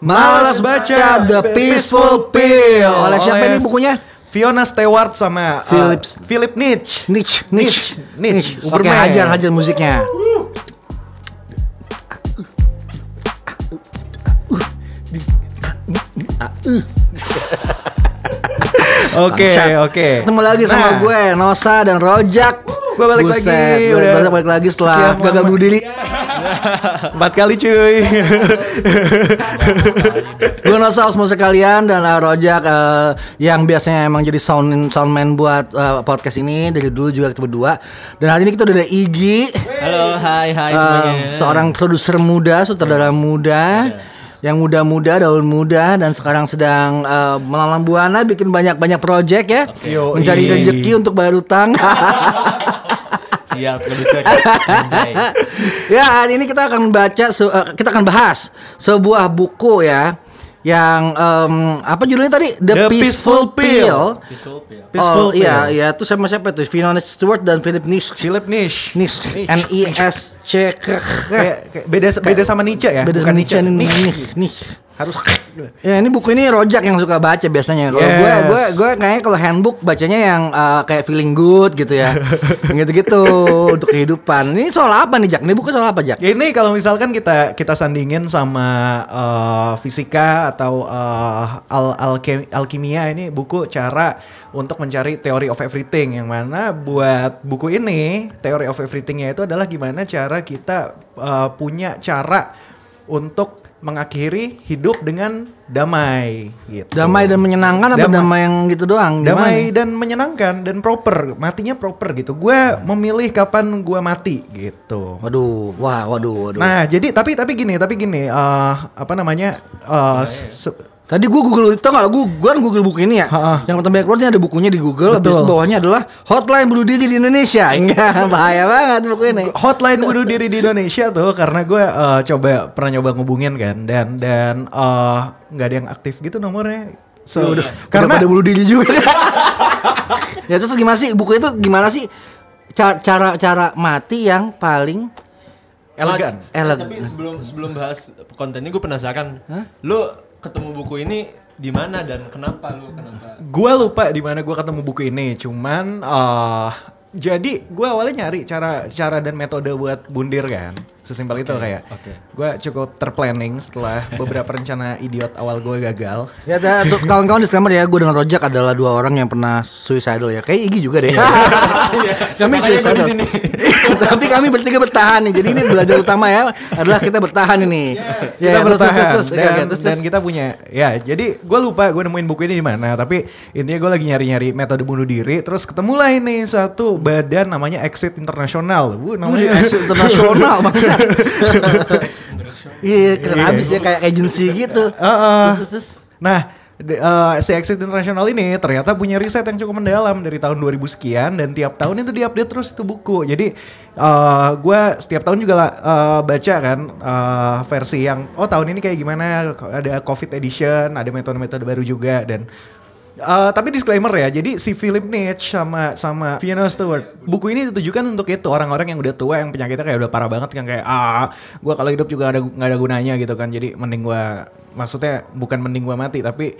Malas baca The Peaceful Pill. Oleh siapa ini bukunya? Fiona Stewart sama uh, Philips. Philip Nietzsche. Niche, niche, Niche. Oke, Uberman. hajar, hajar musiknya. Oke, oke. Ketemu lagi sama Nah, gue, Nosa dan Rojak. Gue balik Buset, lagi, Gue udah balik, balik lagi setelah sekian gagal bunuh diri. Empat kali cuy. gue Nosa semua sekalian dan uh, Rojak uh, yang biasanya emang jadi sound soundman buat uh, podcast ini dari dulu juga kita berdua. Dan hari ini kita udah ada Igi, Halo, hai, hai uh, semuanya. seorang produser muda, sutradara muda. Yang muda-muda, daun muda dan sekarang sedang uh, melalang buana bikin banyak-banyak project ya. Yoi. Mencari rezeki untuk bayar utang. Siap, produser. Anjay. ya hari ini kita akan baca eh, kita akan bahas sebuah buku ya yang em, apa judulnya tadi The Peaceful Pill. Peaceful Pill. Peaceful oh iya Pill. iya itu sama siapa tuh Fiona Stewart dan Philip Nish Philip Nietzsche. Nish N I S C K beda beda sama Nietzsche ya, beda bukan sama Nietzsche ini Nietzsche. Harus Ya ini buku ini Rojak yang suka baca biasanya. Kalau gue Yes. gue gue kayaknya kalau handbook bacanya yang eh, kayak feeling good gitu ya. Yang gitu-gitu untuk kehidupan. Ini soal apa nih Jak? Ini buku soal apa Jak? Ya ini kalau misalkan kita kita sandingin sama eh, fisika atau eh, al alke- alkimia ini buku cara untuk mencari theory of everything yang mana buat buku ini theory of everythingnya itu adalah gimana cara kita eh, punya cara untuk mengakhiri hidup dengan damai gitu. Damai dan menyenangkan apa Damai. damai yang gitu doang? Gimana? damai dan menyenangkan dan proper matinya proper gitu gue memilih kapan gue mati gitu Waduh, wah, waduh, waduh. nah jadi tapi tapi gini tapi gini eh apa namanya eh se- Tadi gue Google, tau gak gue, gue kan Google buku ini ya? Ha-ha. Yang pertama keluar sih ada bukunya di Google Habis Betul. itu bawahnya adalah Hotline bunuh diri di Indonesia. Enggak, bahaya banget buku ini. Hotline bunuh diri di Indonesia tuh karena gue eh, coba pernah nyoba ngubungin kan dan dan eh, nggak ada yang aktif gitu nomornya. So, Ya udah, karena udah pada bunuh diri juga. Ya terus gimana sih, buku itu gimana sih Ca- Cara cara mati yang paling elegan. Elegan Tapi sebelum sebelum bahas kontennya gue penasaran. Lu ketemu buku ini di mana dan kenapa lu kenapa? gue lupa di mana gue ketemu buku ini cuman eh jadi gue awalnya nyari cara cara dan metode buat bundir kan sesimpel itu kayak oke. gue cukup terplanning setelah beberapa rencana idiot awal gue gagal Ya ya, tuh, kawan-kawan disclaimer ya, gue dengan Rojak adalah dua orang yang pernah suicidal ya. Kayak Igi juga deh. kami Makanya gua suicidal. di sini. Tapi kami bertiga bertahan nih. Jadi ini belajar utama ya adalah kita bertahan ini. kita Ya, terus, bertahan terus, terus, terus. dan, Oke, terus, dan kita punya ya jadi gue lupa gue nemuin buku ini di mana tapi intinya gue lagi nyari-nyari metode bunuh diri terus ketemulah ini satu badan namanya Exit Internasional Bu, namanya eksis internasional bangsa. Iya, keren Iya. abis ya kayak agency gitu. Heeh. Terus, terus, terus. Nah, si Exit International ini ternyata punya riset yang cukup mendalam dari tahun 2000 sekian dan tiap tahun itu diupdate terus itu buku. Jadi eh gue setiap tahun juga eh, baca kan eh, versi yang oh tahun ini kayak gimana ada COVID edition, ada metode-metode baru juga dan eh, tapi disclaimer ya, jadi si Philip Nietzsche sama sama Fiona Stewart, buku ini ditujukan untuk itu orang-orang yang udah tua yang penyakitnya kayak udah parah banget yang kayak ah, gue kalau hidup juga ada nggak ada gunanya gitu kan, jadi mending gue maksudnya bukan mending gue mati tapi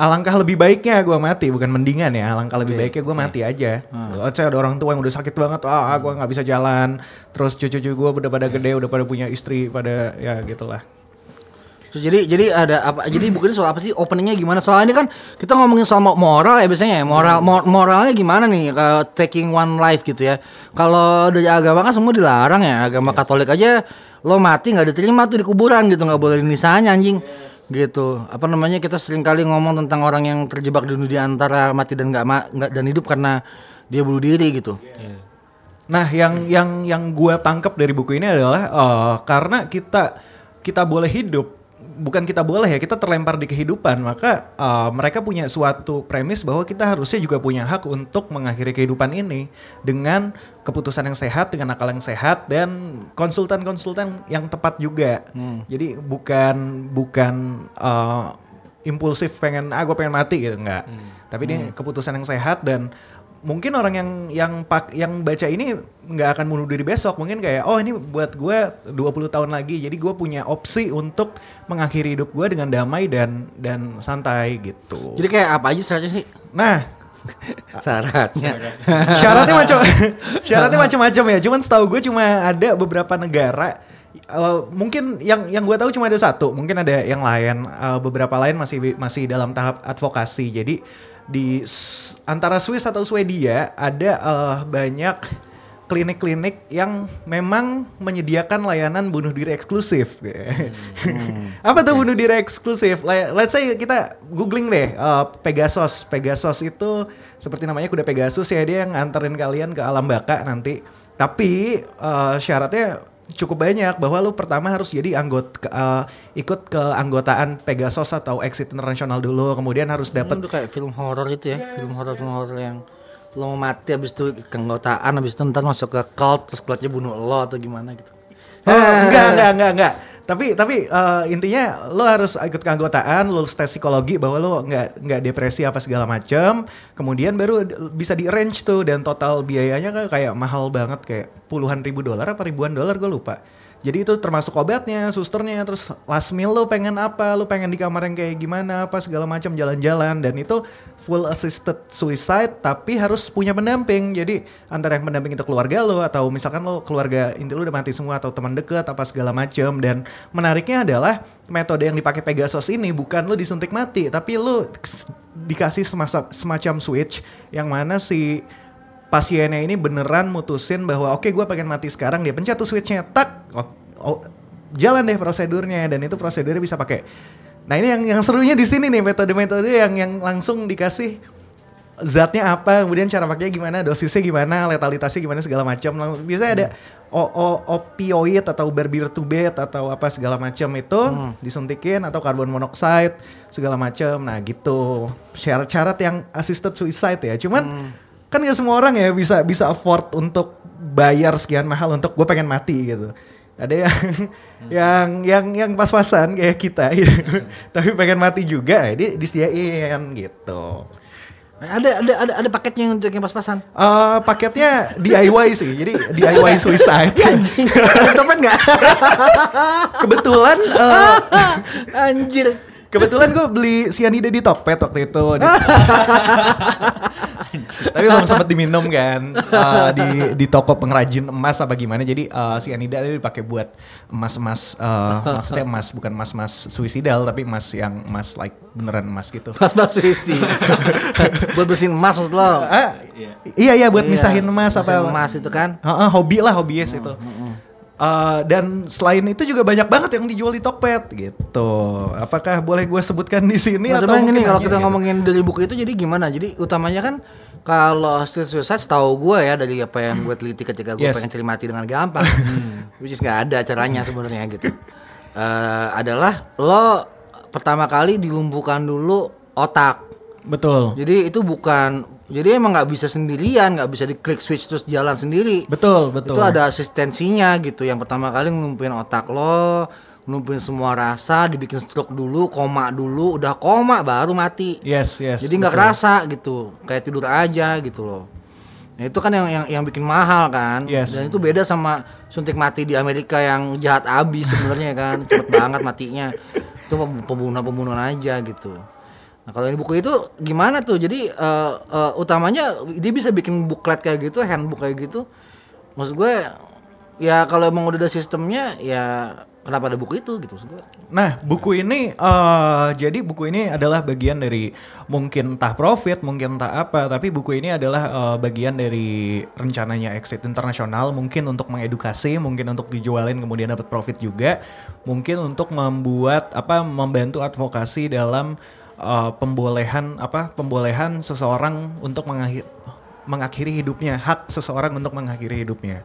alangkah lebih baiknya gue mati bukan mendingan ya alangkah lebih baiknya gue mati aja. Let's say ada orang tua yang udah sakit banget ah gue nggak bisa jalan. Terus cucu-cucu gue udah pada gede udah pada punya istri pada ya gitulah Terus jadi jadi ada apa? Jadi buku ini soal apa sih? Openingnya gimana? Soalnya ini kan kita ngomongin soal mo- moral ya biasanya ya. Moral mor- moralnya gimana nih? Kalau taking one life gitu ya. Kalau dari agama kan semua dilarang ya. Agama Katolik aja lo mati nggak diterima tuh di kuburan gitu nggak boleh nisanya anjing gitu apa namanya kita sering kali ngomong tentang orang yang terjebak di di antara mati dan nggak ma- dan hidup karena dia bunuh diri gitu Nah, yang yang yang gue tangkap dari buku ini adalah eh, karena kita kita boleh hidup, bukan kita boleh ya, kita terlempar di kehidupan, maka eh, mereka punya suatu premis bahwa kita harusnya juga punya hak untuk mengakhiri kehidupan ini dengan keputusan yang sehat, dengan akal yang sehat dan konsultan-konsultan yang tepat juga. Jadi bukan bukan eh, impulsif pengen ah gue pengen mati gitu enggak. Tapi ini keputusan yang sehat dan mungkin orang yang yang pak yang baca ini nggak akan bunuh diri besok. Mungkin kayak oh ini buat gue 20 tahun lagi. Jadi gue punya opsi untuk mengakhiri hidup gue dengan damai dan dan santai gitu. Jadi kayak apa aja syaratnya sih? nah Syaratnya. syaratnya macam syaratnya macam-macam ya. Cuman setahu gue cuma ada beberapa negara eh, mungkin yang yang gue tahu cuma ada satu. Mungkin ada yang lain eh, beberapa lain masih masih dalam tahap advokasi. Jadi di antara Swiss atau Swedia ada eh, banyak klinik-klinik yang memang menyediakan layanan bunuh diri eksklusif. Apa tuh bunuh diri eksklusif? Le- Let's say kita googling deh uh, Pegasus. Pegasus itu seperti namanya kuda Pegasus ya dia yang nganterin kalian ke alam baka nanti. Tapi uh, syaratnya cukup banyak bahwa lu pertama harus jadi anggota uh, ikut ke anggotaan Pegasus atau Exit International dulu, kemudian harus dapat Itu kayak film horor itu ya, film horor film horor yang lo mau mati habis itu keanggotaan habis itu ntar masuk ke cult terus cultnya bunuh lo atau gimana gitu. Oh, enggak, enggak, enggak, enggak. Tapi tapi eh, intinya lo harus ikut keanggotaan, lulus tes psikologi bahwa lo enggak enggak depresi apa segala macam. Kemudian baru bisa di range tuh dan total biayanya kan kayak mahal banget kayak puluhan ribu dolar apa ribuan dolar gue lupa. Jadi itu termasuk obatnya, susternya, terus last meal lo pengen apa, lo pengen di kamar yang kayak gimana, apa segala macam jalan-jalan. Dan itu full assisted suicide tapi harus punya pendamping. Jadi antara yang pendamping itu keluarga lo atau misalkan lo keluarga inti lo udah mati semua atau teman dekat apa segala macam. Dan menariknya adalah metode yang dipakai Pegasus ini bukan lo disuntik mati tapi lo dikasih semasa, semacam switch yang mana si pasiennya ini beneran mutusin bahwa oke gue pengen mati sekarang dia pencet tuh switchnya tak. Oh, oh, jalan deh prosedurnya dan itu prosedurnya bisa pakai. Nah ini yang yang serunya di sini nih metode-metode yang yang langsung dikasih zatnya apa kemudian cara pakainya gimana dosisnya gimana letalitasnya gimana segala macam. Lang- biasanya ada o, o, opioid atau barbiturates atau apa segala macam itu disuntikin atau karbon monoksida segala macam. Nah gitu. Syarat-syarat yang assisted suicide ya. Cuman kan nggak semua orang ya bisa bisa afford untuk bayar sekian mahal untuk gue pengen mati gitu ada yang yang yang yang pas-pasan kayak kita gitu. tapi pengen mati juga ya dia disediain gitu Ada ada ada ada paketnya yang untuk yang pas-pasan. Eh, paketnya DIY sih jadi DIY suicide Anjing, topet nggak? kebetulan eh, Anjir. kebetulan gue beli cyanida di Tokped waktu itu tapi belum sempat diminum kan Eh, di di toko pengrajin emas apa gimana jadi eh, cyanida itu dipakai buat emas-emas eh, maksudnya emas bukan emas-emas suicidal tapi emas yang emas like beneran emas gitu Pas-pas suisi. Buat bersihin emas maksud lo. Ah, iya iya buat misahin emas apa emas itu kan. Heeh, hobi lah hobiis itu. Eh, dan selain itu juga banyak banget yang dijual di Tokped gitu. Apakah boleh gue sebutkan di sini Nah, atau tapi gini mungkin kalau kita gitu? ngomongin dari buku itu jadi gimana? Jadi utamanya kan kalau street suicide setahu gue ya dari apa yang gue teliti ketika gue Yes. pengen cari mati dengan gampang, which is nggak ada caranya sebenarnya gitu. Eh, adalah lo pertama kali dilumpuhkan dulu otak. Betul. Jadi itu bukan jadi emang nggak bisa sendirian, nggak bisa di klik switch terus jalan sendiri. Betul, betul. Itu ada asistensinya gitu. Yang pertama kali ngelumpuhin otak lo, ngelumpuhin semua rasa, dibikin stroke dulu, koma dulu, udah koma baru mati. Yes, yes. Jadi nggak kerasa gitu, kayak tidur aja gitu loh. Nah, itu kan yang yang yang bikin mahal kan. Yes. Dan itu beda sama suntik mati di Amerika yang jahat abis sebenarnya kan, cepet banget matinya. Itu pembunuhan-pembunuhan aja gitu. Nah kalau ini buku itu gimana tuh? Jadi eh, eh, utamanya dia bisa bikin booklet kayak gitu, handbook kayak gitu. Maksud gue ya kalau emang udah ada sistemnya ya kenapa ada buku itu gitu maksud gue. Nah, buku ini eh jadi buku ini adalah bagian dari mungkin entah profit, mungkin entah apa, tapi buku ini adalah eh, bagian dari rencananya Exit Internasional, mungkin untuk mengedukasi, mungkin untuk dijualin kemudian dapat profit juga, mungkin untuk membuat apa membantu advokasi dalam eh, pembolehan apa pembolehan seseorang untuk mengakhiri, mengakhiri hidupnya, hak seseorang untuk mengakhiri hidupnya.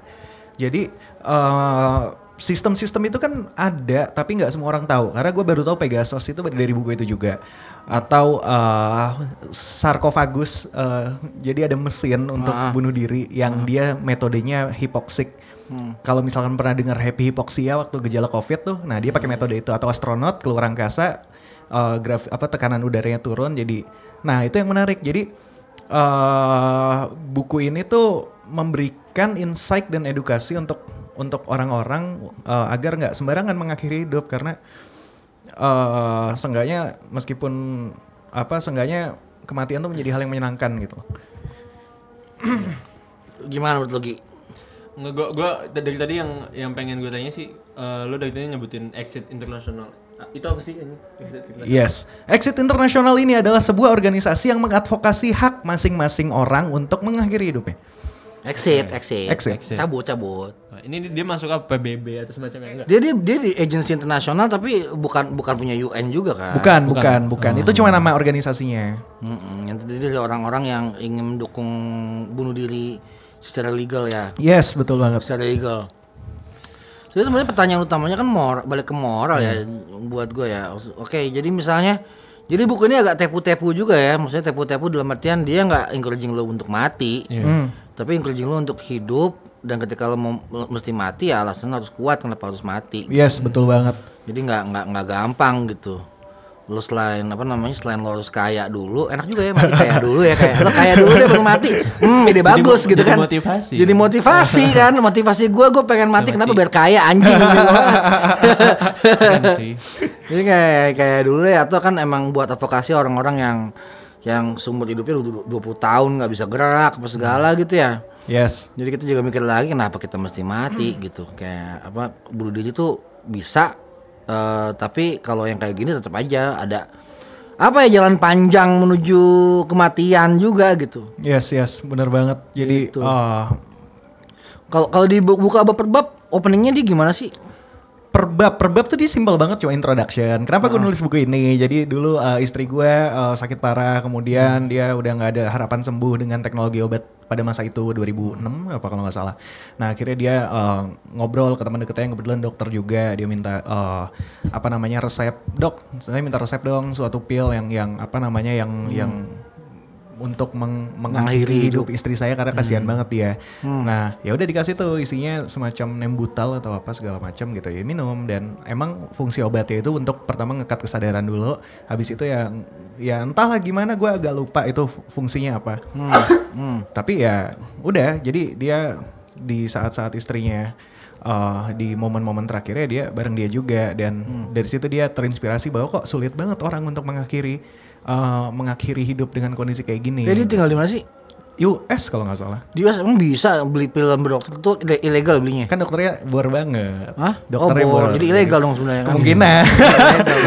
Jadi eh, sistem-sistem itu kan ada, tapi nggak semua orang tahu. Karena gue baru tahu Pegasus itu dari buku itu juga. Atau eh, sarkofagus, eh, jadi ada mesin untuk Ah. bunuh diri yang dia metodenya hipoksik. Kalau misalkan pernah dengar happy hipoksia waktu gejala covid tuh, nah dia pakai metode itu. Atau astronot keluar angkasa, eh, graf apa tekanan udaranya turun. Jadi, nah itu yang menarik. Jadi eh buku ini tuh memberikan insight dan edukasi untuk untuk orang-orang eh, agar nggak sembarangan mengakhiri hidup karena eh seenggaknya meskipun apa seenggaknya kematian tuh menjadi hal yang menyenangkan gitu. Gimana menurut lo Gi? Nggak, gua, gua dari tadi yang yang pengen gue tanya sih, eh, lo dari tadi nyebutin exit internasional. Ah, Itu apa sih ini? Exit internasional. Yes, Exit International ini adalah sebuah organisasi yang mengadvokasi hak masing-masing orang untuk mengakhiri hidupnya. Exit, exit. Exit. Exit. Cabut, cabut. Ini dia masuk apa PBB atau semacamnya enggak? Dia dia dia di agensi internasional tapi bukan bukan punya UN juga kan? Bukan, bukan, bukan. Itu cuma nama organisasinya. Mm-mm, yang terdiri dari orang-orang yang ingin mendukung bunuh diri secara legal ya, Yes, betul banget. secara legal. Jadi sebenarnya pertanyaan utamanya kan moral, balik ke moral ya buat gue ya. Oke, jadi misalnya jadi buku ini agak tepu-tepu juga ya. Maksudnya tepu-tepu dalam artian dia nggak encouraging lo untuk mati. Hmm. Tapi encouraging lo untuk hidup dan ketika lo mau mesti mati ya alasan harus kuat kenapa harus mati. Yes, betul banget. Jadi nggak nggak nggak gampang gitu. Lo selain apa namanya selain lo harus kaya dulu, enak juga ya mati kaya dulu ya kayak lo kaya dulu deh baru mati. Hmm, ide bagus mo- gitu jadi kan. motivasi. Jadi motivasi kan, motivasi gue gue pengen mati kenapa biar kaya anjing gitu. Jadi kayak kayak dulu ya atau kan emang buat advokasi orang-orang yang yang seumur hidupnya udah 20 tahun nggak bisa gerak apa segala gitu ya. Yes. Jadi kita juga mikir lagi kenapa kita mesti mati gitu. Kayak apa bunuh diri tuh bisa eh, tapi kalau yang kayak gini tetap aja ada apa ya jalan panjang menuju kematian juga gitu. Yes, yes, benar banget. Jadi Gitu. ah, Kalau kalau dibuka bab per bab openingnya dia gimana sih? Per bab, per bab tuh dia simpel banget cuma introduction. Kenapa gue nulis buku ini? Jadi dulu uh, istri gue uh, sakit parah, kemudian dia udah nggak ada harapan sembuh dengan teknologi obat pada masa itu 2006 apa kalau nggak salah. Nah akhirnya dia uh, ngobrol ke teman dekatnya yang kebetulan dokter juga. Dia minta uh, apa namanya resep dok. Saya minta resep dong suatu pil yang yang apa namanya yang yang untuk meng- mengakhiri hidup. istri saya karena kasihan banget dia. Nah, ya udah dikasih tuh isinya semacam nembutal atau apa segala macam gitu ya minum. Dan emang fungsi obatnya itu untuk pertama ngekat kesadaran dulu, habis itu ya ya entahlah gimana gue agak lupa itu fu- fungsinya apa. Tapi ya udah jadi dia di saat-saat istrinya eh, di momen-momen terakhirnya dia bareng dia juga. Dan dari situ dia terinspirasi bahwa kok sulit banget orang untuk mengakhiri eh, mengakhiri hidup dengan kondisi kayak gini. Jadi tinggal di mana sih? US kalau nggak salah. Di US emang bisa beli pil berdokter itu ile- ilegal belinya. Kan dokternya bor banget. Hah? Dokternya oh, bor. Jadi ilegal dong sebenarnya kan. Kemungkinan.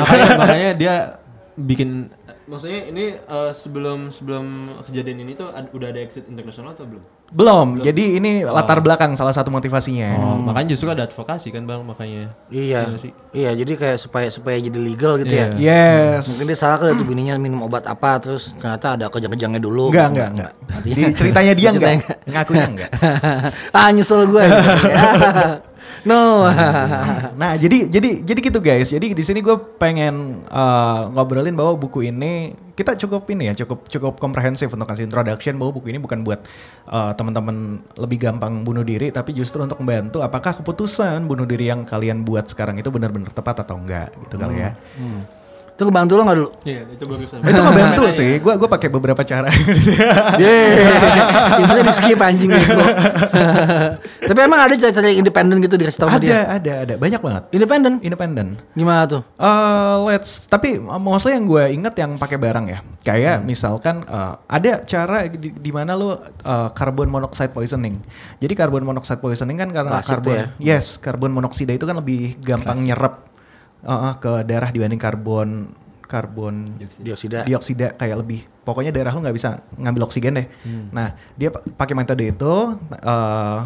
makanya, makanya dia bikin maksudnya ini eh, sebelum sebelum kejadian ini tuh ad- udah ada exit internasional atau belum? Belum. Jadi ini latar belakang salah satu motivasinya. Oh, makanya justru ada advokasi kan bang makanya. Iya. Iya sih. Iya, jadi kayak supaya supaya jadi legal gitu ya. Yes. Mungkin dia salah kali tuh bininya minum obat apa terus ternyata ada kejang-kejangnya dulu. Enggak, gitu. enggak, enggak. Nanti- Di ceritanya dia enggak. Ngakunya enggak. ah nyesel gue. gitu. no. Nah, jadi jadi jadi gitu guys. Jadi di sini gue pengen uh, ngobrolin bahwa buku ini kita cukup ini ya, cukup cukup komprehensif untuk kasih introduction bahwa buku ini bukan buat uh, teman-teman lebih gampang bunuh diri, tapi justru untuk membantu apakah keputusan bunuh diri yang kalian buat sekarang itu benar-benar tepat atau enggak gitu kali ya. Itu kebantu lo gak dulu? Iya itu bagus. Itu ngebantu sih. Gue gue pakai beberapa cara. Yeay, itu di skip anjing gue. Tapi emang ada cara-cara yang independen gitu dikasih tahu sama ada, dia. ada, ada. Banyak banget. Independen? Independen. Gimana tuh? Eh, let's tapi uh, mostly yang gue inget yang pakai barang ya kayak misalkan uh, ada cara di, di mana lo uh, carbon monoxide poisoning jadi carbon monoxide poisoning kan karena Klasik karbon ya. yes karbon monoksida itu kan lebih gampang nyerap uh, uh, ke darah dibanding karbon karbon Dioksida. dioksida kayak lebih pokoknya darah lo nggak bisa ngambil oksigen deh Hmm. nah dia pa- pakai metode itu uh,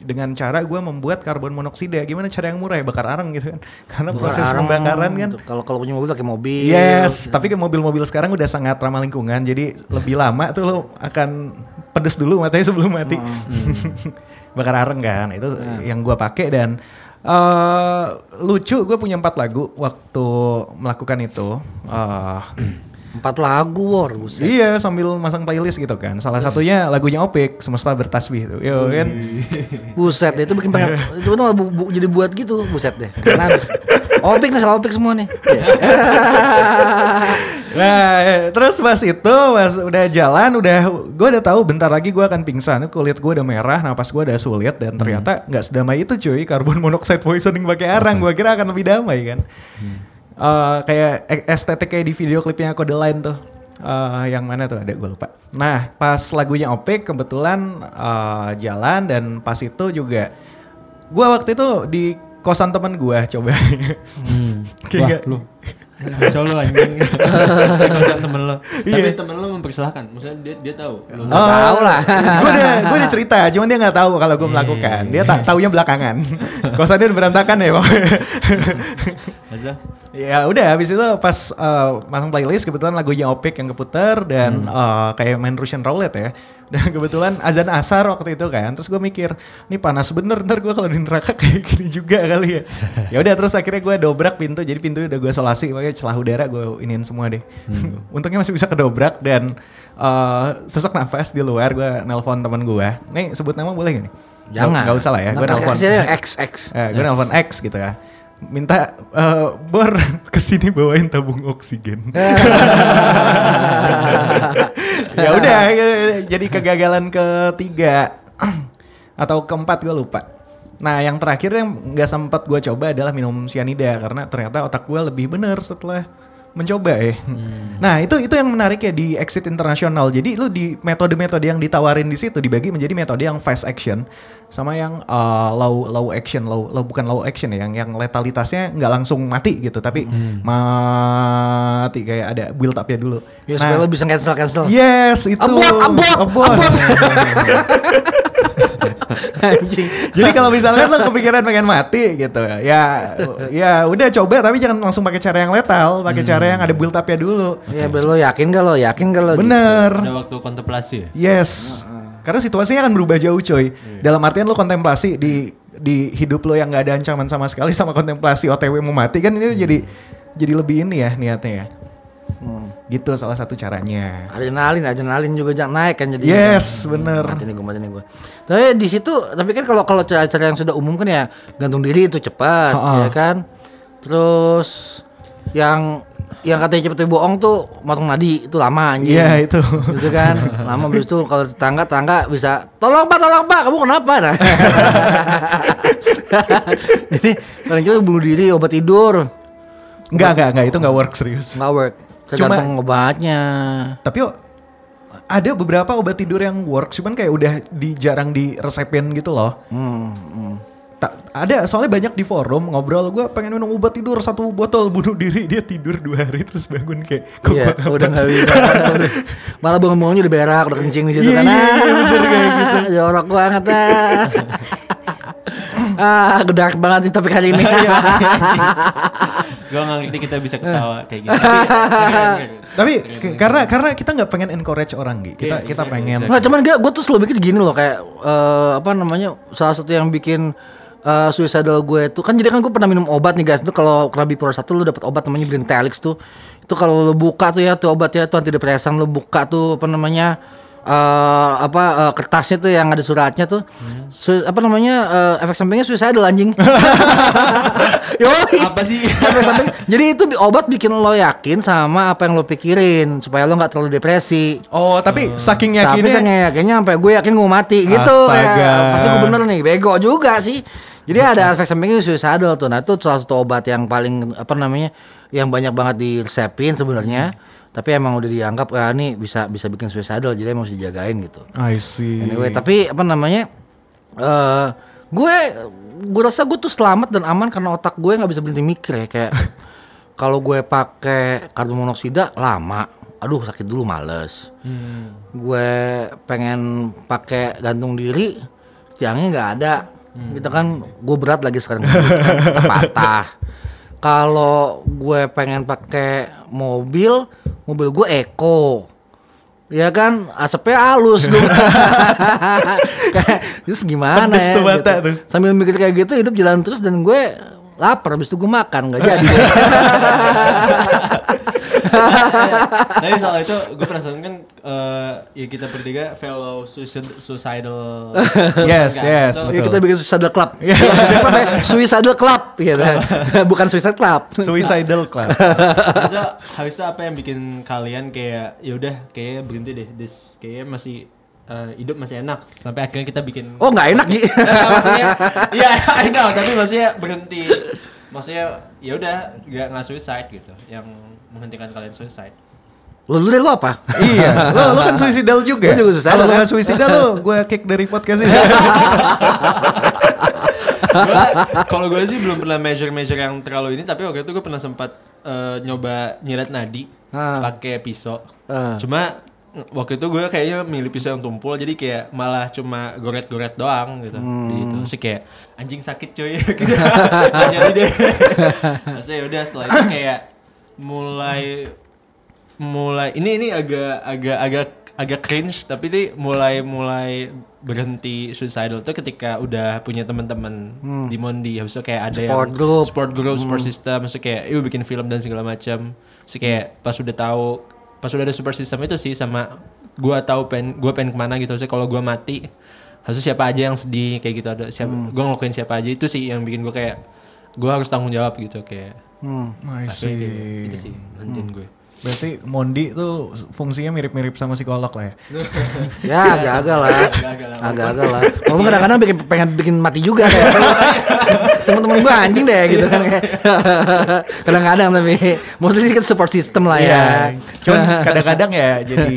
dengan cara gue membuat karbon monoksida gimana cara yang murah ya bakar arang gitu kan karena Bakar proses arang pembakaran kan. Kalau kalau punya mobil pakai mobil. Yes, tapi kan mobil-mobil sekarang udah sangat ramah lingkungan, jadi lebih lama tuh lo akan pedes dulu matanya sebelum mati. Bakar areng kan, itu yang gua pakai dan eh lucu gue punya empat lagu waktu melakukan itu. Eh, Empat lagu war, buset. iya sambil masang playlist gitu kan. Salah satunya lagunya Opik, Semesta Bertasbih tuh. Yo kan. Buset deh, itu bikin pengen, itu tuh bu- bu- jadi buat gitu, buset deh. Karena habis. Opik nih, salah opik semua nih. Nah, eh, terus pas itu pas udah jalan udah gue udah tahu bentar lagi gue akan pingsan. Kulit gue udah merah, napas gue udah sulit dan ternyata nggak sedamai itu cuy. Karbon monoxide poisoning pakai arang. Gue kira akan lebih damai kan. Eh, kayak estetik kayak di video klipnya Kode Line tuh. Eh, yang mana tuh ada gue lupa. Nah pas lagunya Opik kebetulan eh, jalan dan pas itu juga gue waktu itu di kosan temen gue coba. Hmm. Kayak Wah, lu. Kacau lu anjing. Temen lo. Iya. Tapi temen lo mempersilahkan. Maksudnya dia dia tahu. Lu Nggak tahu lah. gue udah gue udah cerita, cuman dia nggak tahu kalau gue Iya, melakukan. Dia tak taunya belakangan. Kosannya udah berantakan ya pokoknya. Masa? ya udah habis itu pas eh, masang playlist kebetulan lagunya Opik yang keputar dan Hmm. eh, kayak main Russian Roulette ya. Dan kebetulan azan asar waktu itu kan. Terus gue mikir, ini panas bener ntar gue kalau di neraka kayak gini juga kali ya. ya udah terus akhirnya gue dobrak pintu. Jadi pintu udah gue solasi pakai celah udara gue iniin semua deh. Hmm. Untungnya masih bisa kedobrak dan eh, sesak nafas di luar gue nelpon teman gue. Nih sebut nama boleh gak nih? Jangan. Gak usah lah ya. Gue nelpon. X X. Eh, gue nelpon X gitu ya. Minta eh, Bor ke sini bawain tabung oksigen. ya udah jadi kegagalan ketiga atau keempat gue lupa. Nah yang terakhir yang nggak sempat gue coba adalah minum cyanida karena ternyata otak gue lebih bener setelah mencoba ya. Nah itu itu yang menarik ya di exit internasional. Jadi lu di metode-metode yang ditawarin di situ dibagi menjadi metode yang fast action sama yang uh, low low action, low, low bukan low action ya, yang yang letalitasnya nggak langsung mati gitu, tapi mati kayak ada build up ya dulu. Ya supaya lo bisa cancel cancel. Yes, itu. Abort, abort, Abort. Anjing. Jadi kalau misalnya lo kepikiran pengen mati gitu ya, ya udah coba tapi jangan langsung pakai cara yang letal, pakai cara yang ada build up-nya dulu. Ya lo yakin gak lo? Yakin gak lo? Bener. Ada waktu kontemplasi ya? Yes. Karena situasinya akan berubah jauh coy. Dalam artian lo kontemplasi di di hidup lo yang nggak ada ancaman sama sekali sama kontemplasi OTW mau mati kan ini jadi jadi lebih ini ya niatnya ya. Gitu salah satu caranya. Adrenalin, adrenalin juga jangan naik kan jadi. Yes, bener. Mati nih gue, mati nih gue. Tapi di situ, tapi kan kalau kalau cara-cara yang sudah umum kan ya gantung diri itu cepat, Ha-ha. ya kan. Terus yang yang katanya cepet bohong tuh motong nadi itu lama anjing. Iya itu. gitu kan lama habis itu kalau tetangga tetangga bisa tolong pak tolong pak kamu kenapa nah jadi paling cuma bunuh diri obat tidur Enggak, enggak, enggak itu enggak work serius. nggak work tergantung obatnya Tapi ada beberapa obat tidur yang work, cuman kayak udah di jarang diresepin gitu loh. hmm, hmm. Tak ada soalnya banyak di forum ngobrol gue pengen minum obat tidur satu botol bunuh diri dia tidur dua hari terus bangun kayak kok Iya, udah nggak bisa. Malah bangun-bangunnya udah berak, udah kencing di situ Iya, kan. iya, Ah, iya, bener kayak gitu. Jorok banget ah. ah, dark banget nih topik hari ini. Iya, Gue gak ngerti kita bisa ketawa kayak gitu. Tapi, karena karena kita nggak pengen encourage orang gitu kita Iya, kita exactly, pengen. Nggak, cuman gue gue tuh selalu mikir gini loh kayak eh, apa namanya salah satu yang bikin eh, suicidal gue itu kan jadi kan gue pernah minum obat nih guys. Itu kalau kena bipolar satu lu dapat obat namanya Brintelix tuh. Itu kalau lu buka tuh ya tuh obatnya tuh antidepresan lu buka tuh apa namanya eh apa eh, kertasnya tuh yang ada suratnya tuh Su- apa namanya eh, efek sampingnya suicidal anjing Yoi. Apa sih? Efek samping. jadi itu obat bikin lo yakin sama apa yang lo pikirin supaya lo nggak terlalu depresi oh tapi saking tapi yakinnya saya yakinnya sampai gue yakin gue mati gitu Astaga. ya. Pasti gue bener nih, bego juga sih. Jadi ada efek sampingnya suicidal tuh. Nah itu salah satu obat yang paling apa namanya yang banyak banget diresepin sebenarnya. Tapi emang udah dianggap ah, ini bisa bisa bikin suicidal jadi emang harus dijagain gitu. I see Anyway, tapi apa namanya? eh gue gue rasa gue tuh selamat dan aman karena otak gue nggak bisa berhenti mikir ya kayak kalau gue pakai karbon monoksida lama, aduh sakit dulu males. Gue pengen pakai gantung diri, tiangnya nggak ada. Gitu kan, gue berat lagi sekarang kan, patah. Kalau gue pengen pakai mobil, mobil gue eco. Ya kan asapnya halus gue. Terus gimana Pedes ya? tuh mata gitu. tuh. Sambil mikir kayak gitu hidup jalan terus dan gue lapar habis itu gue makan nggak jadi. Tapi soal itu gue penasaran kan eh, ya kita bertiga fellow suicid- suicidal. Yes, kan? yes, So, Ya, betul. kita bikin suicidal club. Suicide club ya, suicidal club gitu. Bukan suicide club. Suicidal Club. Harusnya harusnya apa yang bikin kalian kayak ya udah kayak berhenti deh, this kayak masih eh, hidup masih enak sampai akhirnya kita bikin. Oh, nggak enak. Nggak, maksudnya, iya enak tapi maksudnya berhenti. Maksudnya ya udah nggak nggak suicide gitu, yang menghentikan kalian suicide. Lu dulu deh lu apa? iya, lo lo kan suicidal juga. Gua juga suicidal, Kalau lo kan? nggak suicidal lo, gue kick dari podcast ini. Kalau gue sih belum pernah measure-measure yang terlalu ini, tapi waktu itu gue pernah sempat eh, nyoba nyilet nadi Ah. pakai pisau. Ah. Cuma waktu itu gue kayaknya milih pisau yang tumpul, jadi kayak malah cuma goret-goret doang gitu. Gitu. Terus kayak anjing sakit cuy. Gitu. Jadi deh. Terus ya udah setelah itu kayak mulai mulai ini ini agak agak agak agak cringe tapi ini mulai mulai berhenti suicidal tuh ketika udah punya teman-teman di Mondi habis itu kayak ada Support yang group. support group support system maksudnya kayak yuk bikin film dan segala macam so kayak pas udah tahu pas udah ada support system itu sih sama gua tahu pen gua pengen ke mana gitu. Sih kalau gua mati harusnya siapa aja yang sedih kayak gitu ada siapa gua ngelakuin siapa aja itu sih yang bikin gua kayak gua harus tanggung jawab gitu kayak. Hmm. I kayak see. itu sih nantiin gue Berarti Mondi tuh fungsinya mirip-mirip sama psikolog lah ya. Ya agak-agak lah. Agak-agak lah. Walaupun kadang-kadang bikin pengen bikin mati juga kayak. Temen-temen gue anjing deh gitu kan kayak. Kadang-kadang tapi mostly sih kan support system lah ya. Iya. Cuman kadang-kadang ya jadi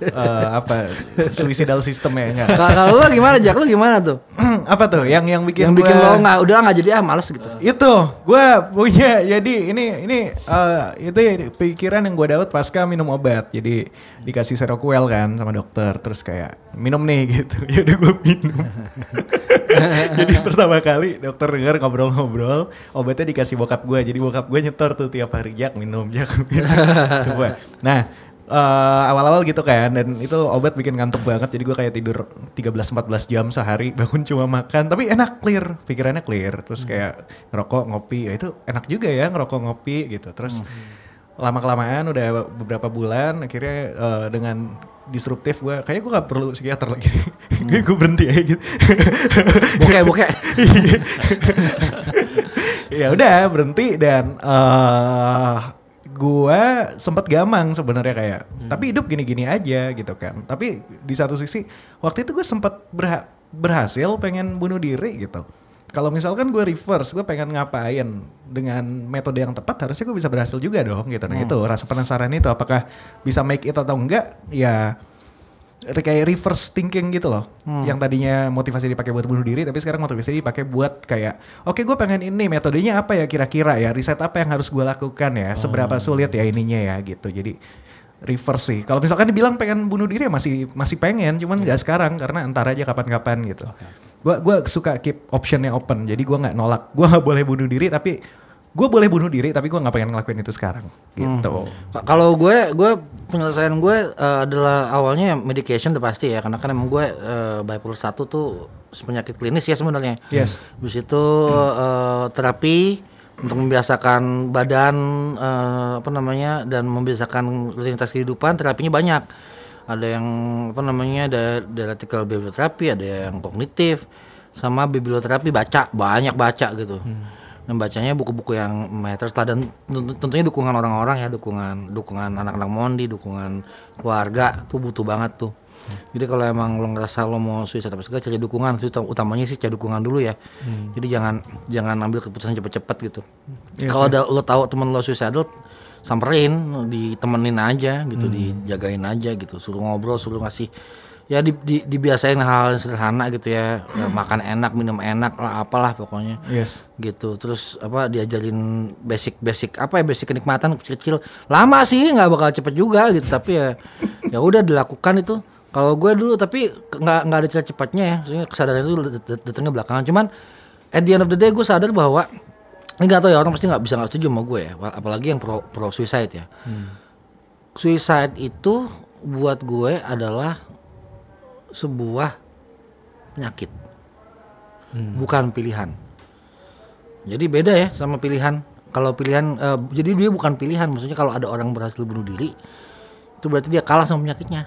eh, apa suicidal system ya enggak. Kalau lu gimana Jack? Lu gimana tuh? apa tuh yang yang bikin Yang bikin gua- lo nggak udah nggak jadi ah males gitu. itu gue punya jadi ini ini eh, itu pikiran yang gue dapat pasca minum obat. Jadi dikasih seroquel kan sama dokter. Terus kayak minum nih gitu. Ya udah gue minum. Jadi pertama kali dokter dengar ngobrol-ngobrol obatnya dikasih bokap gue jadi bokap gue nyetor tuh tiap hari jak minum jak minum. Semua nah eh, awal-awal gitu kan. Dan itu obat bikin ngantuk banget. Jadi gue kayak tidur 13-14 jam sehari bangun cuma makan. Tapi enak clear. Pikirannya clear. Terus kayak ngerokok ngopi. Ya itu enak juga ya ngerokok ngopi gitu. Terus lama kelamaan udah beberapa bulan akhirnya eh, dengan disruptif gue kayak gue gak perlu psikiater lagi. Kayak gue berhenti aja gitu. Bokeh bokeh. ya udah berhenti dan eh gua sempat gamang sebenarnya kayak. Tapi hidup gini-gini aja gitu kan. Tapi di satu sisi waktu itu gue sempat berha- berhasil pengen bunuh diri gitu kalau misalkan gue reverse gue pengen ngapain dengan metode yang tepat harusnya gue bisa berhasil juga dong gitu. Nah itu rasa penasaran itu apakah bisa make it atau enggak ya kayak reverse thinking gitu loh. Yang tadinya motivasi dipakai buat bunuh diri tapi sekarang motivasi dipakai buat kayak oke gue pengen ini metodenya apa ya kira-kira ya? Riset apa yang harus gue lakukan ya? Seberapa sulit ya ininya ya? Gitu. Jadi reverse sih. Kalau misalkan dibilang pengen bunuh diri ya masih masih pengen cuman nggak sekarang karena entar aja kapan-kapan gitu. Gua gua suka keep optionnya open. Jadi gua nggak nolak. Gua nggak boleh bunuh diri tapi gue boleh bunuh diri tapi gue nggak pengen ngelakuin itu sekarang gitu. Ka- Kalau gue, gue penyelesaian gue eh, adalah awalnya medication udah pasti ya, karena kan emang gue eh, bipolar satu tuh penyakit klinis ya sebenarnya. Yes. Habis itu eh, terapi untuk membiasakan badan eh, apa namanya dan membiasakan rutinitas kehidupan terapinya banyak. Ada yang apa namanya ada dialectical behavior therapy, ada yang kognitif, sama biblioterapi baca banyak baca gitu. Yang bacanya buku-buku yang matters lah dan tentu- tentunya dukungan orang-orang ya, dukungan dukungan anak-anak Mondi, dukungan keluarga tuh butuh banget tuh. Jadi kalau emang lo ngerasa lo mau suicide apa segala cari dukungan, sih utam- utamanya sih cari dukungan dulu ya. Jadi jangan jangan ambil keputusan cepet-cepet gitu. kalau ada lo tahu temen lo suicidal, samperin, ditemenin aja gitu, dijagain aja gitu, suruh ngobrol, suruh ngasih ya di, di- dibiasain hal yang sederhana gitu ya, Ya, makan enak, minum enak lah, apalah pokoknya. Yes. gitu. Terus apa diajarin basic basic apa ya basic kenikmatan kecil-kecil. Lama sih nggak bakal cepet juga gitu tapi ya ya udah dilakukan itu. Kalau gue dulu tapi nggak nggak ada cepat cepatnya ya. Kesadaran itu dat- dat- datangnya belakangan. Cuman at the end of the day gue sadar bahwa ini nggak tahu ya orang pasti nggak bisa nggak setuju sama gue ya apalagi yang pro pro suicide ya suicide itu buat gue adalah sebuah penyakit bukan pilihan jadi beda ya sama pilihan. Kalau pilihan eh, jadi dia bukan pilihan, maksudnya kalau ada orang berhasil bunuh diri itu berarti dia kalah sama penyakitnya.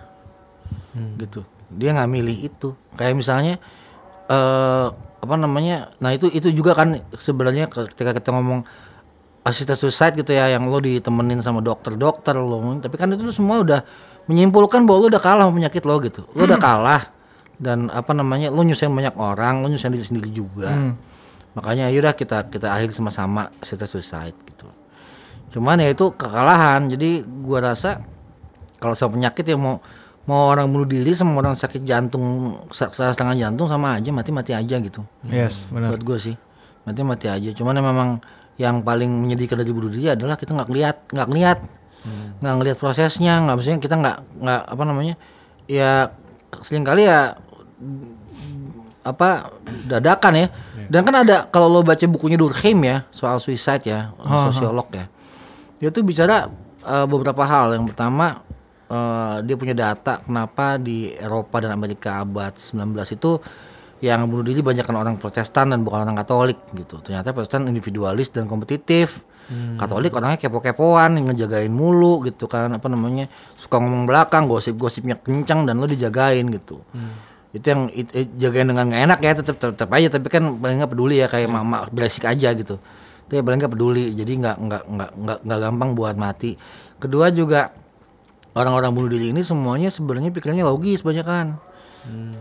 Gitu. Dia nggak milih itu. Kayak misalnya eh apa namanya? Nah, itu itu juga kan sebenarnya ketika kita ngomong assisted suicide gitu ya yang lo ditemenin sama dokter-dokter lo tapi kan itu semua udah menyimpulkan bahwa lo udah kalah sama penyakit lo gitu. Lo udah kalah dan apa namanya lo nyusahin banyak orang lo nyusahin diri sendiri juga. Makanya yaudah kita kita akhiri sama-sama assisted suicide gitu. Cuman ya itu kekalahan. Jadi gua rasa kalau sama penyakit ya mau mau orang bunuh diri sama orang sakit jantung setengah jantung sama aja mati mati aja gitu. Yes, benar. buat gue sih. Mati mati aja. Cuman ya memang yang paling menyedihkan dari bunuh diri adalah kita nggak ngeliat nggak ngeliat nggak ngeliat prosesnya nggak maksudnya kita nggak nggak apa namanya ya sering kali ya apa dadakan ya. Dan kan ada kalau lo baca bukunya Durkheim ya soal suicide ya sosiolog ya dia tuh bicara eh, beberapa hal. Yang pertama eh, dia punya data kenapa di Eropa dan Amerika abad 19 itu yang bunuh diri banyak kan orang Protestan dan bukan orang Katolik gitu. Ternyata Protestan individualis dan kompetitif. Katolik orangnya kepo-kepoan, ngejagain mulu gitu kan, apa namanya suka ngomong belakang, gosip-gosipnya kencang dan lo dijagain gitu. Itu yang it- it- jagain dengan gak enak ya, tetap tetap aja. Tapi kan paling nggak peduli ya kayak mama beresik aja gitu. Tapi paling nggak peduli, jadi nggak nggak nggak nggak gampang buat mati. Kedua juga orang-orang bunuh diri ini semuanya sebenarnya pikirannya logis banyak kan.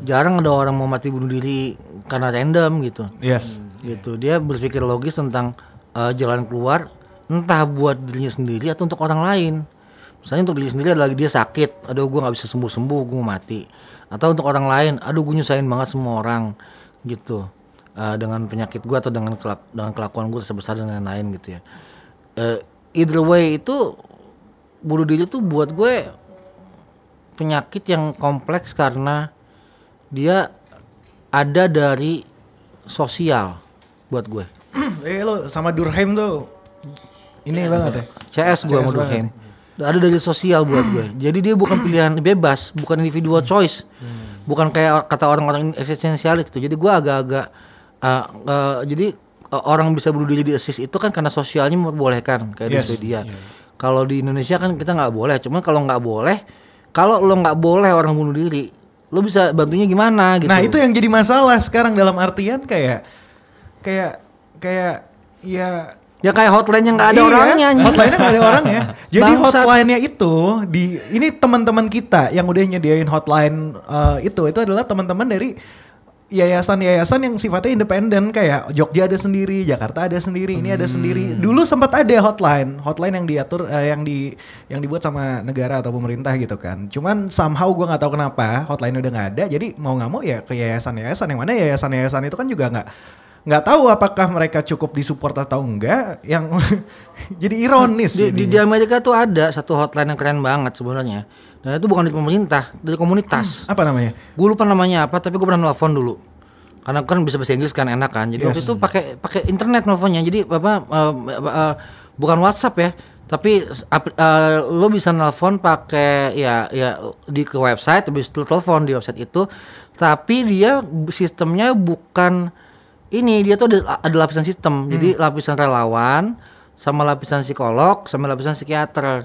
Jarang ada orang mau mati bunuh diri karena random gitu. Yes. Gitu. Dia berpikir logis tentang eh, jalan keluar entah buat dirinya sendiri atau untuk orang lain. Misalnya untuk diri sendiri adalah dia sakit, aduh gue nggak bisa sembuh-sembuh, gue mau mati. Atau untuk orang lain, aduh gue nyusahin banget semua orang gitu. Eh, dengan penyakit gue atau dengan kelak- dengan kelakuan gue sebesar dan lain-lain gitu ya. Eh, either way itu bunuh diri tuh buat gue penyakit yang kompleks karena dia ada dari sosial buat gue. eh lo sama Durkheim tuh ini banget ya. CS gue sama Durkheim. Ada dari sosial buat gue. Jadi dia bukan pilihan bebas, bukan individual choice. Bukan kayak kata orang-orang eksistensialis gitu. Jadi gue agak-agak uh, uh, jadi uh, orang bisa bunuh diri di assist itu kan karena sosialnya memperbolehkan kayak Yes. di Swedia. Kalau di Indonesia kan kita nggak boleh. Cuman kalau nggak boleh, kalau lo nggak boleh orang bunuh diri, lo bisa bantunya gimana gitu. Nah itu yang jadi masalah sekarang dalam artian kayak kayak kayak ya ya kayak hotline yang nggak ada Iya, orangnya. Hotline-nya nggak ada orangnya. Jadi Bangsat. hotline-nya itu di ini teman-teman kita yang udah nyediain hotline eh, itu itu adalah teman-teman dari yayasan-yayasan yang sifatnya independen kayak Jogja ada sendiri, Jakarta ada sendiri, ini ada sendiri. Dulu sempat ada hotline, hotline yang diatur eh, yang di yang dibuat sama negara atau pemerintah gitu kan. Cuman somehow gua nggak tahu kenapa hotline udah nggak ada. Jadi mau nggak mau ya ke yayasan-yayasan yang mana yayasan-yayasan itu kan juga nggak nggak tahu apakah mereka cukup disupport atau enggak yang jadi ironis di, di, di. Amerika tuh ada satu hotline yang keren banget sebenarnya dan itu bukan dari pemerintah dari komunitas. Apa namanya? Gue lupa namanya apa tapi gue pernah nelfon dulu. Karena kan bisa bahasa Inggris kan enak kan. Jadi waktu Yes. itu pakai pakai internet nelfonnya. Jadi apa eh, eh, bukan WhatsApp ya tapi ap- eh, lo bisa nelfon pakai ya ya di ke website habis itu telepon di website itu. Tapi dia sistemnya bukan ini dia tuh ada, ada lapisan sistem. Jadi lapisan relawan sama lapisan psikolog sama lapisan psikiater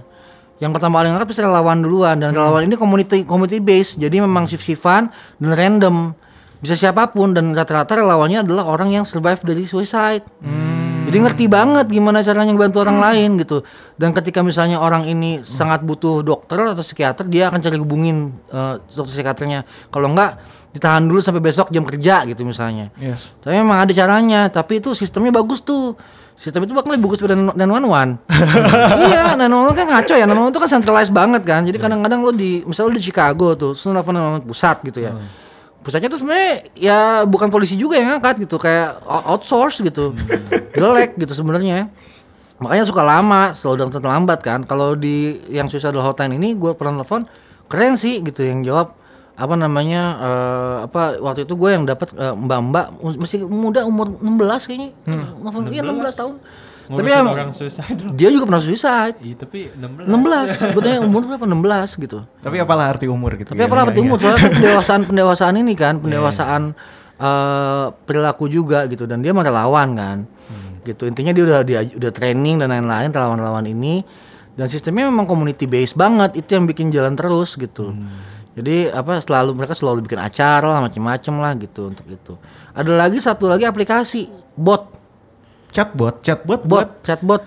yang pertama paling angkat pasti relawan duluan. Dan relawan ini community community based jadi memang shift shiftan dan random. Bisa siapa pun. Dan rata-rata relawannya adalah orang yang survive dari suicide. Jadi ngerti banget gimana caranya bantu orang lain gitu. Dan ketika misalnya orang ini sangat butuh dokter atau psikiater dia akan cari hubungin eh, dokter psikiaternya. Kalau enggak ditahan dulu sampai besok jam kerja gitu misalnya. Yes. Tapi memang ada caranya, tapi itu sistemnya bagus tuh. Sistem itu bakal lebih bagus daripada dan one one. iya, dan one kan ngaco ya. Dan one itu kan centralized banget kan. Jadi kadang-kadang lo di, misalnya lo di Chicago tuh, terus nelfon 911 pusat gitu ya. Pusatnya tuh sebenarnya ya bukan polisi juga yang ngangkat gitu, kayak out- outsource gitu, jelek gitu sebenarnya. Makanya suka lama, selalu datang terlambat kan. Kalau di yang suicidal hotline ini, gue pernah telepon, keren sih gitu yang jawab apa namanya eh, apa waktu itu gue yang dapat eh, mbak-mbak masih muda umur 16 kayaknya. Nelfon, iya 16 tahun. Tapi Ngurusin yang orang suicidal. dia juga pernah suicide. Iya, tapi 16. 16 sebetulnya umur berapa? 16 gitu. Tapi apalah arti umur gitu. Tapi ya, apa ya, arti ya. umur? Soalnya pendewasaan pendewasaan ini kan pendewasaan eh, perilaku juga gitu. Dan dia mah relawan kan. Gitu. Intinya dia udah dia udah training dan lain-lain lawan-lawan ini. Dan sistemnya memang community based banget. Itu yang bikin jalan terus gitu jadi apa selalu mereka selalu bikin acara lah macem-macem lah gitu untuk itu ada lagi satu lagi aplikasi bot Chatbot, chatbot bot buat chatbot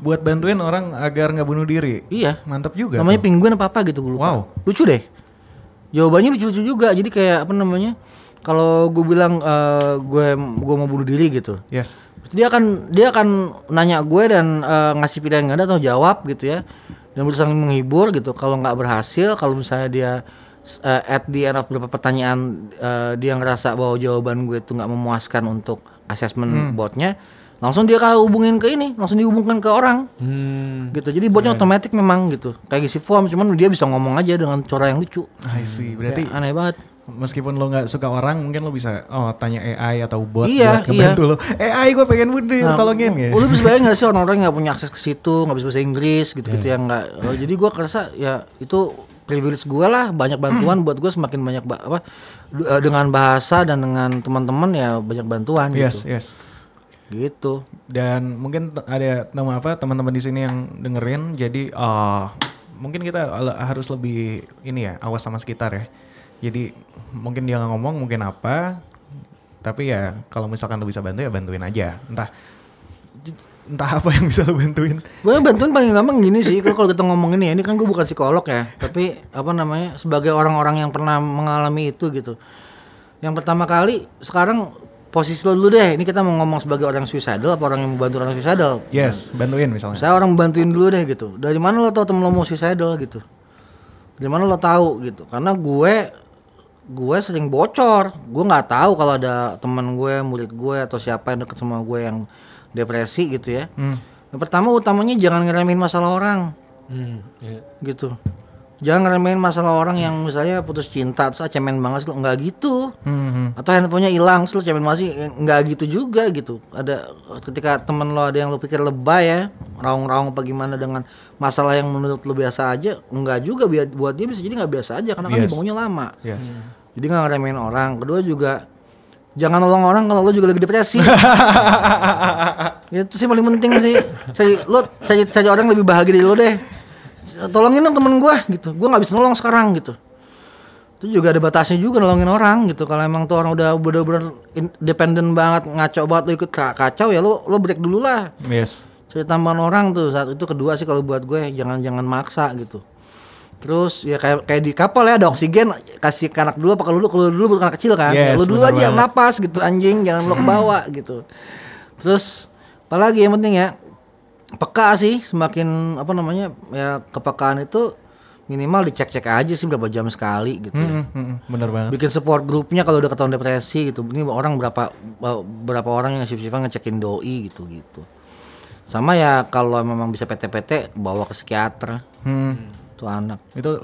buat bantuin orang agar nggak bunuh diri. iya Mantap juga. namanya tuh. penguin apa apa gitu gue lupa Wow. lucu deh jawabannya lucu-lucu juga jadi kayak apa namanya kalau gue bilang eh, gue gue mau bunuh diri gitu Yes. dia akan dia akan nanya gue dan eh, ngasih pilihan yang ada atau jawab gitu ya dan berusaha menghibur gitu kalau nggak berhasil kalau misalnya dia eh, at the end of beberapa pertanyaan eh, dia ngerasa bahwa jawaban gue itu nggak memuaskan untuk asesmen botnya langsung dia hubungin ke ini langsung dihubungkan ke orang Hmm. gitu jadi botnya otomatis memang gitu kayak isi form cuman dia bisa ngomong aja dengan cara yang lucu I see. Berarti Ya, aneh banget meskipun lo nggak suka orang, mungkin lo bisa oh tanya AI atau bot Iya, buat ngebantu lo. AI gue pengen bunuh diri, Nah, tolongin ya. Lu bisa bayangin gak sih orang-orang yang gak punya akses ke situ, nggak bisa bahasa Inggris gitu-gitu yang nggak. oh, jadi gua kerasa ya itu privilege gue lah, banyak bantuan buat gue semakin banyak ba- apa eh, dengan bahasa dan dengan teman-teman ya banyak bantuan Yes, gitu. yes. Gitu. Dan mungkin ada nama apa teman-teman di sini yang dengerin, jadi ah, mungkin kita harus lebih ini ya awas sama sekitar ya. Jadi mungkin dia nggak ngomong, mungkin apa, tapi ya kalau misalkan lo bisa bantu ya bantuin aja. Entah entah apa yang bisa lo bantuin. Gue bantuan paling gampang gini sih, kalau kita ngomong ini ya, ini kan gue bukan psikolog ya, tapi apa namanya sebagai orang-orang yang pernah mengalami itu gitu. Yang pertama kali sekarang posisi lo dulu deh, ini kita mau ngomong sebagai orang suicidal apa orang yang membantu orang suicidal. Yes, bantuin misalnya. Saya orang bantuin dulu deh gitu. Dari mana lo tau temen lo mau suicidal gitu? Dari mana lo tahu gitu? Karena gue gue sering bocor. Gue nggak tahu kalau ada teman gue, murid gue atau siapa yang deket sama gue yang depresi gitu ya. Hmm. Yang pertama utamanya jangan ngeremehin masalah orang Hmm. iya. gitu. Jangan ngeremehin masalah orang yang misalnya putus cinta terus ah, cemen banget sih lo nggak gitu. Hmm, hmm. Atau handphonenya hilang terus cemen masih nggak gitu juga gitu. Ada ketika temen lo ada yang lo pikir lebay ya, raung-raung apa gimana dengan masalah yang menurut lo biasa aja, nggak juga buat dia bisa jadi nggak biasa aja karena kan Yes. dibangunnya lama. Yes. Jadi nggak ngeremehin orang. Kedua juga jangan nolong orang kalau lo juga lagi depresi. itu sih paling penting sih. Cari lo cari, cari orang lebih bahagia dari lo deh. Tolongin dong temen gue gitu. Gue nggak bisa nolong sekarang gitu. Itu juga ada batasnya juga nolongin orang gitu. Kalau emang tuh orang udah bener-bener independen banget, ngaco banget lo ikut ka- kacau ya lo lo break dulu lah. Yes. Cari tambahan orang tuh saat itu kedua sih kalau buat gue jangan jangan maksa gitu. Terus ya kayak kayak di kapal ya ada oksigen kasih ke anak dulu apa kalau dulu kalau dulu bukan anak kecil kan. Yes, lu dulu bener aja yang napas gitu anjing jangan lo ke bawah gitu. Terus apalagi yang penting ya peka sih semakin apa namanya ya kepekaan itu minimal dicek-cek aja sih berapa jam sekali gitu. ya. Hmm, hmm, hmm. Bener banget. Bikin support grupnya kalau udah ketahuan depresi gitu. Ini orang berapa berapa orang yang shift-shiftan ngecekin doi gitu gitu. Sama ya kalau memang bisa PT-PT bawa ke psikiater Hmm. Tuh anak. itu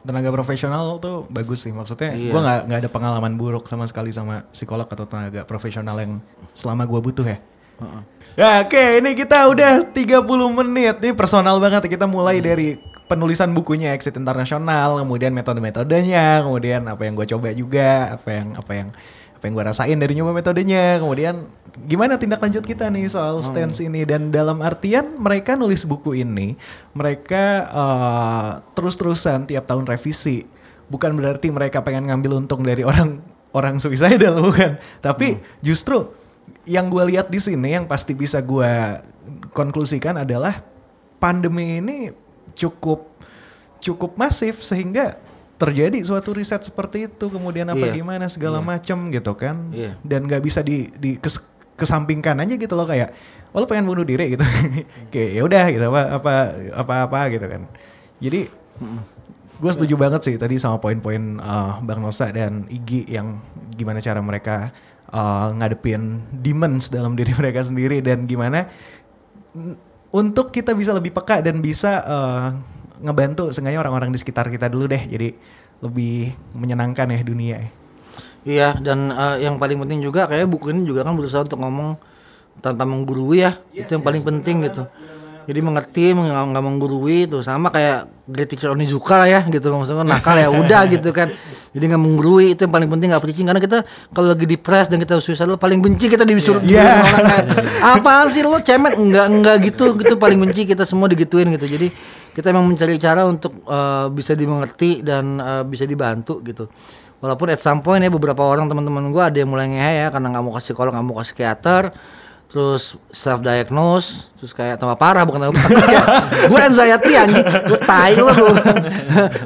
tenaga profesional tuh bagus sih maksudnya Iya. gua nggak nggak ada pengalaman buruk sama sekali sama psikolog atau tenaga profesional yang selama gua butuh ya Heeh. Ya oke ini kita udah 30 menit Ini personal banget kita mulai dari penulisan bukunya Exit Internasional Kemudian metode-metodenya Kemudian apa yang gue coba juga Apa yang apa yang apa yang gue rasain dari nyoba metodenya. Kemudian gimana tindak lanjut kita nih soal stance ini. Dan dalam artian mereka nulis buku ini Mereka eh, terus-terusan tiap tahun revisi. Bukan berarti mereka pengen ngambil untung dari orang orang suicidal bukan. Tapi justru yang gue lihat di sini yang pasti bisa gue konklusikan adalah pandemi ini cukup cukup masif sehingga terjadi suatu riset seperti itu kemudian apa Iya. gimana segala macam gitu kan. Iya. dan nggak bisa di, di kes- kesampingkan aja gitu loh kayak oh lo pengen bunuh diri? gitu. Kayak ya udah gitu apa apa apa apa gitu kan. Jadi gue setuju banget sih tadi sama poin-poin uh, bang Nosa dan Igi yang gimana cara mereka uh, ngadepin demons dalam diri mereka sendiri dan gimana untuk kita bisa lebih peka dan bisa uh, ngebantu seenggaknya orang-orang di sekitar kita dulu deh jadi lebih menyenangkan ya dunia ya. Iya dan eh, yang paling penting juga kayak buku ini juga kan berusaha untuk ngomong tanpa menggurui ya. itu yang paling penting gitu. Jadi mengerti, nggak menggurui tuh sama kayak Great Teacher Onizuka lah ya gitu maksudnya nakal ya udah gitu kan. Jadi nggak menggurui itu yang paling penting nggak preaching karena kita kalau lagi depres dan kita suicidal paling benci kita disuruh Iya. disuruh orang kayak, apaan sih lo cemen enggak enggak gitu gitu paling benci kita semua digituin gitu. Jadi kita emang mencari cara untuk eh, bisa dimengerti dan eh, bisa dibantu gitu. Walaupun at some point ya beberapa orang teman-teman gua ada yang mulai ngehe ya karena nggak mau kasih psikolog, nggak mau kasih psikiater, terus self diagnose, terus kayak tambah parah bukan tambah parah, gue anxiety anjing, gue tai lo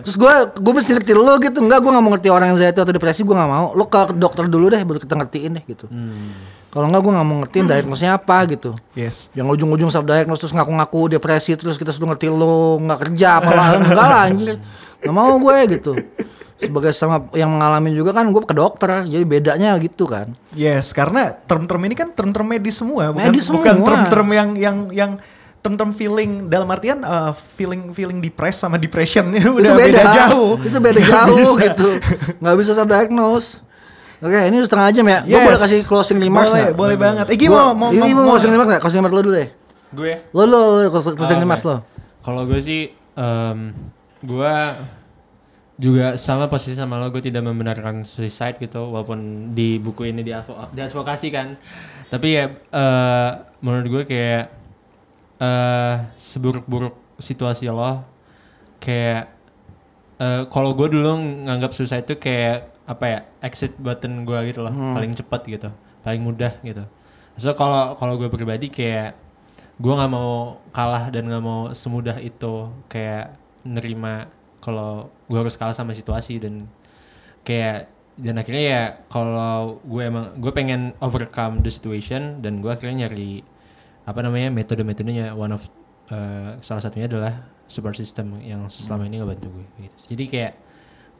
terus gue gue mesti ngerti lo gitu, enggak gue nggak mau ngerti orang anxiety atau depresi gue nggak mau, lo ke dokter dulu deh baru kita ngertiin deh gitu. Kalau enggak gue nggak mau ngertiin diagnosnya apa gitu. Yes. Yang ujung-ujung self diagnose terus ngaku-ngaku depresi terus kita sudah ngerti lo nggak kerja apalah enggak lah anjir. Nggak mau gue gitu. Sebagai sama yang mengalami juga kan gue ke dokter, jadi bedanya gitu kan. Yes, karena term-term ini kan term-term medis semua, bukan Medis bukan semua. term-term yang yang yang term-term feeling dalam artian uh, feeling feeling depressed sama depression udah itu beda, jauh. Itu beda Nggak jauh bisa. gitu. Nggak bisa self diagnose. Oke, ini udah setengah jam ya. Gue Yes. boleh kasih closing remarks Boleh, nggak? boleh banget. Eh, Gua- gimana mau ini mau, mau closing remarks nggak? Closing remarks lo dulu deh. Gue Lo lo, lo closing Oh, remarks lo. Kalau gue sih em, gue juga sama posisi sama lo gue tidak membenarkan suicide gitu walaupun di buku ini diadvo- diadvokasi kan tapi ya eh, menurut gue kayak eh seburuk-buruk situasi lo kayak eh, kalau gue dulu nganggap suicide itu kayak apa ya exit button gue gitu loh paling cepat gitu paling mudah gitu. So kalau kalau gue pribadi kayak gue nggak mau kalah dan nggak mau semudah itu kayak nerima kalau gue harus kalah sama situasi dan kayak dan akhirnya ya kalau gue emang gue pengen overcome the situation dan gue akhirnya nyari apa namanya metode-metodenya. One of uh, salah satunya adalah support system yang selama ini ngebantu gue gitu. jadi kayak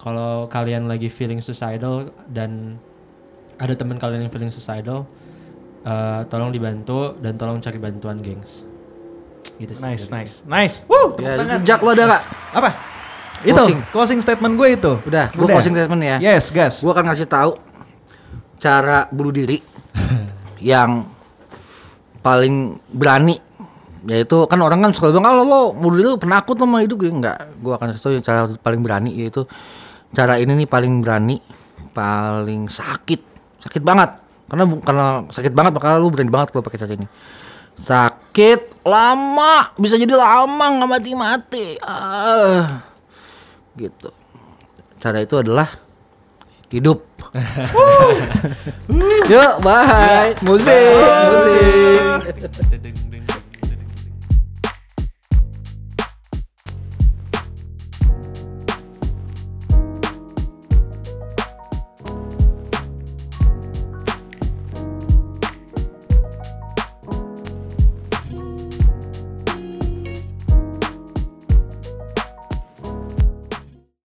kalau kalian lagi feeling suicidal dan ada teman kalian yang feeling suicidal uh, tolong dibantu dan tolong cari bantuan gengs gitu sih Nice, nice, nice. Woo, Ya. Jack lo ada nggak? Apa? Itu Closing. closing statement gue itu. Udah, gue closing statement ya. Yes, gas. Gue akan ngasih tahu cara bunuh diri yang paling berani yaitu kan orang kan suka bilang kalau lo bunuh diri lo penakut lo sama hidup gitu enggak gue akan kasih tahu yang cara paling berani yaitu cara ini nih paling berani paling sakit. Sakit banget. Karena karena sakit banget makanya lu berani banget kalau pakai cara ini. Sakit lama. Bisa jadi lama nggak mati mati ah. Gitu. Cara itu adalah hidup. Yuk bye. Musik musik.